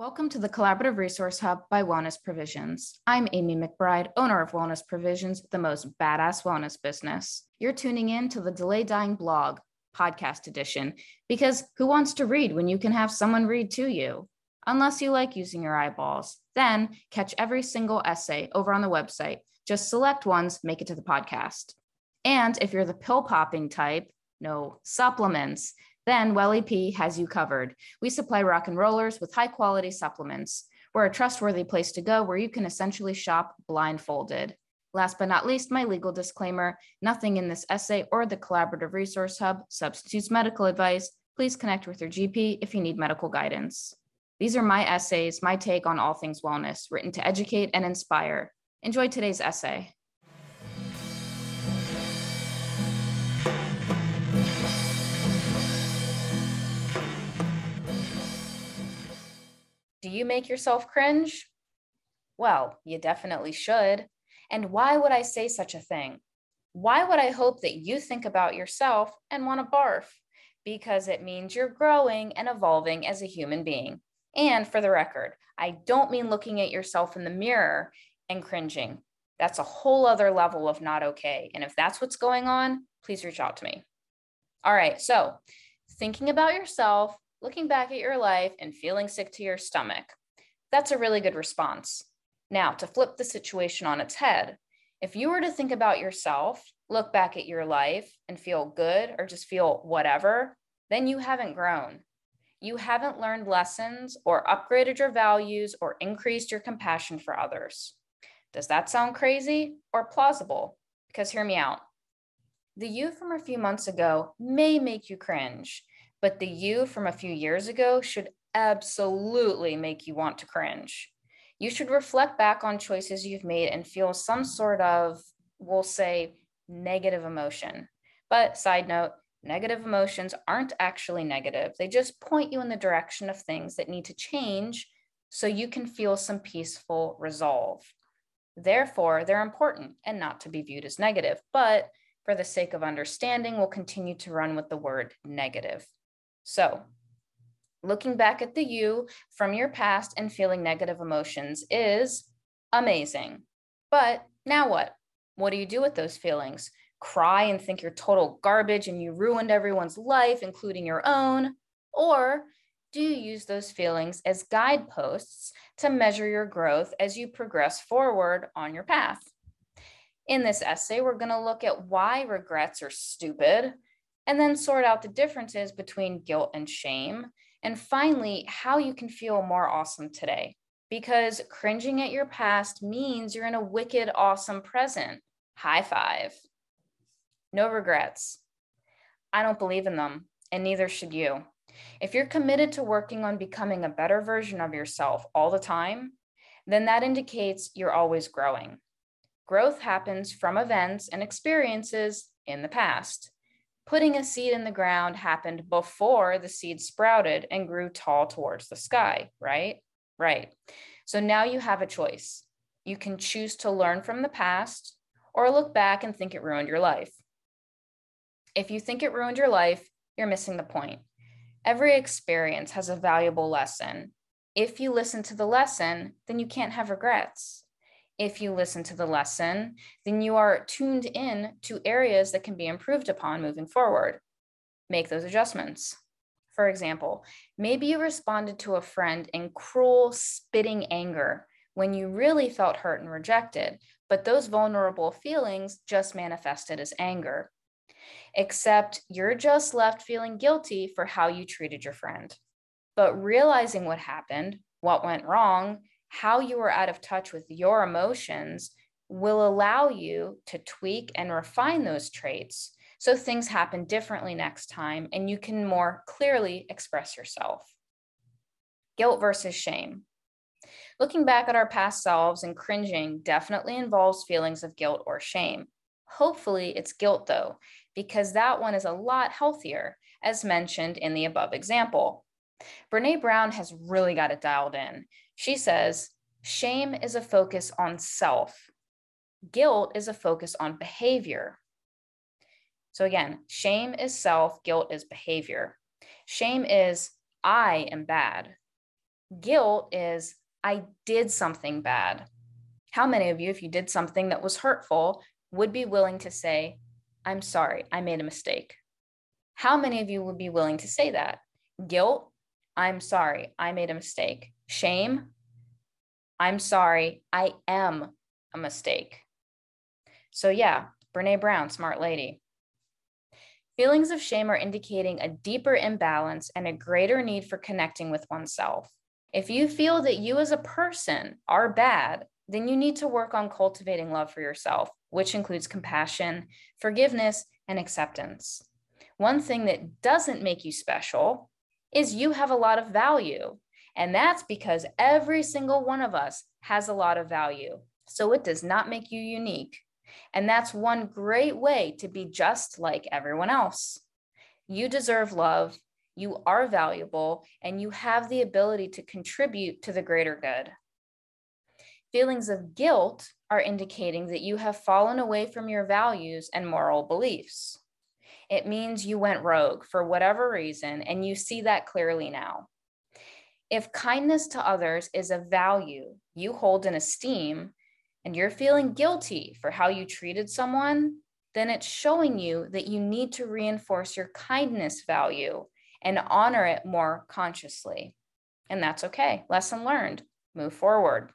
Welcome to the Collaborative Resource Hub by Wellness Provisions. I'm Amy McBride, owner of Wellness Provisions, the most badass wellness business. You're tuning in to the Delay Dying blog, podcast edition, because who wants to read when you can have someone read to you? Unless you like using your eyeballs. Then catch every single essay over on the website. Just select ones, make it to the podcast. And if you're the pill popping type, no supplements, then Welly P has you covered. We supply rock and rollers with high quality supplements. We're a trustworthy place to go where you can essentially shop blindfolded. Last but not least, my legal disclaimer nothing in this essay or the Collaborative Resource Hub substitutes medical advice. Please connect with your GP if you need medical guidance. These are my essays, my take on all things wellness, written to educate and inspire. Enjoy today's essay. Do you make yourself cringe? Well, you definitely should. And why would I say such a thing? Why would I hope that you think about yourself and want to barf? Because it means you're growing and evolving as a human being. And for the record, I don't mean looking at yourself in the mirror and cringing. That's a whole other level of not okay. And if that's what's going on, please reach out to me. All right, so thinking about yourself looking back at your life and feeling sick to your stomach. That's a really good response. Now, to flip the situation on its head, if you were to think about yourself, look back at your life, and feel good or just feel whatever, then you haven't grown. You haven't learned lessons or upgraded your values or increased your compassion for others. Does that sound crazy or plausible? Because hear me out. The you from a few months ago may make you cringe, but the you from a few years ago should absolutely make you want to cringe. You should reflect back on choices you've made and feel some sort of, we'll say, negative emotion. But side note, negative emotions aren't actually negative. They just point you in the direction of things that need to change so you can feel some peaceful resolve. Therefore, they're important and not to be viewed as negative. But for the sake of understanding, we'll continue to run with the word negative. So, looking back at the you from your past and feeling negative emotions is amazing. But now what? What do you do with those feelings? Cry and think you're total garbage and you ruined everyone's life, including your own? Or do you use those feelings as guideposts to measure your growth as you progress forward on your path? In this essay, we're going to look at why regrets are stupid, and then sort out the differences between guilt and shame. And finally, how you can feel more awesome today. Because cringing at your past means you're in a wicked, awesome present. High five. No regrets. I don't believe in them, and neither should you. If you're committed to working on becoming a better version of yourself all the time, then that indicates you're always growing. Growth happens from events and experiences in the past putting a seed in the ground happened before the seed sprouted and grew tall towards the sky, right? Right. So now you have a choice. You can choose to learn from the past or look back and think it ruined your life. If you think it ruined your life, you're missing the point. Every experience has a valuable lesson. If you listen to the lesson, then you can't have regrets if you listen to the lesson, then you are tuned in to areas that can be improved upon moving forward. Make those adjustments. For example, maybe you responded to a friend in cruel, spitting anger when you really felt hurt and rejected, but those vulnerable feelings just manifested as anger. Except you're just left feeling guilty for how you treated your friend. But realizing what happened, what went wrong, how you are out of touch with your emotions will allow you to tweak and refine those traits so things happen differently next time and you can more clearly express yourself. Guilt versus shame. Looking back at our past selves and cringing definitely involves feelings of guilt or shame. Hopefully, it's guilt though, because that one is a lot healthier, as mentioned in the above example. Brene Brown has really got it dialed in. She says, shame is a focus on self, guilt is a focus on behavior. So again, shame is self, guilt is behavior. Shame is, I am bad. Guilt is, I did something bad. How many of you, if you did something that was hurtful, would be willing to say, I'm sorry, I made a mistake? How many of you would be willing to say that? Guilt, I'm sorry, I made a mistake. Shame, I'm sorry, I am a mistake. So, yeah, Brene Brown, smart lady. Feelings of shame are indicating a deeper imbalance and a greater need for connecting with oneself. If you feel that you as a person are bad, then you need to work on cultivating love for yourself, which includes compassion, forgiveness, and acceptance. One thing that doesn't make you special is you have a lot of value. And that's because every single one of us has a lot of value. So it does not make you unique. And that's one great way to be just like everyone else. You deserve love, you are valuable, and you have the ability to contribute to the greater good. Feelings of guilt are indicating that you have fallen away from your values and moral beliefs. It means you went rogue for whatever reason, and you see that clearly now. If kindness to others is a value you hold in esteem, and you're feeling guilty for how you treated someone, then it's showing you that you need to reinforce your kindness value and honor it more consciously. And that's okay. Lesson learned. Move forward.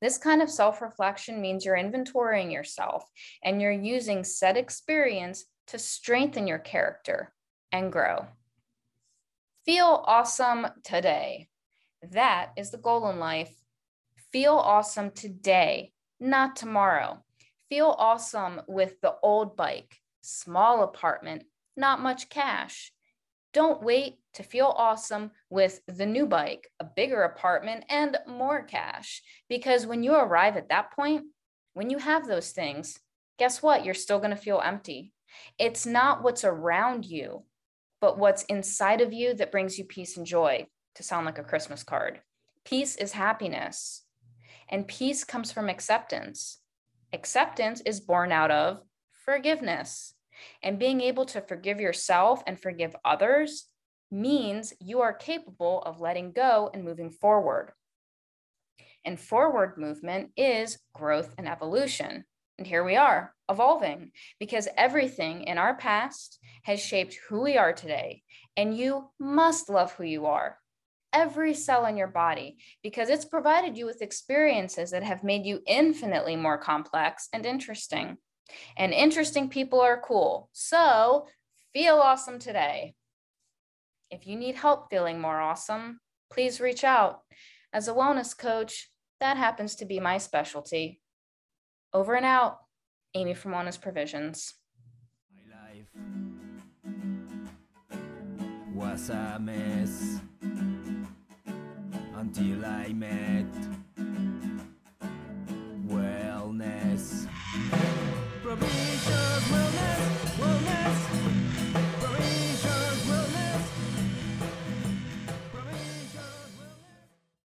This kind of self reflection means you're inventorying yourself and you're using said experience to strengthen your character and grow. Feel awesome today. That is the goal in life Feel awesome today, not tomorrow. Feel awesome with the old bike, small apartment, not much cash. Don't wait to feel awesome with the new bike, a bigger apartment, and more cash. Because when you arrive at that point, when you have those things, guess what? You're still going to feel empty. It's not what's around you, but what's inside of you that brings you peace and joy, to sound like a Christmas card. Peace is happiness. And peace comes from acceptance. Acceptance is born out of forgiveness. And being able to forgive yourself and forgive others means you are capable of letting go and moving forward. And forward movement is growth and evolution. And here we are, evolving, because everything in our past has shaped who we are today. And you must love who you are every cell in your body because it's provided you with experiences that have made you infinitely more complex and interesting. And interesting people are cool. So feel awesome today. If you need help feeling more awesome, please reach out. As a wellness coach, that happens to be my specialty. Over and out, Amy from Wellness Provisions. My life was a mess until I met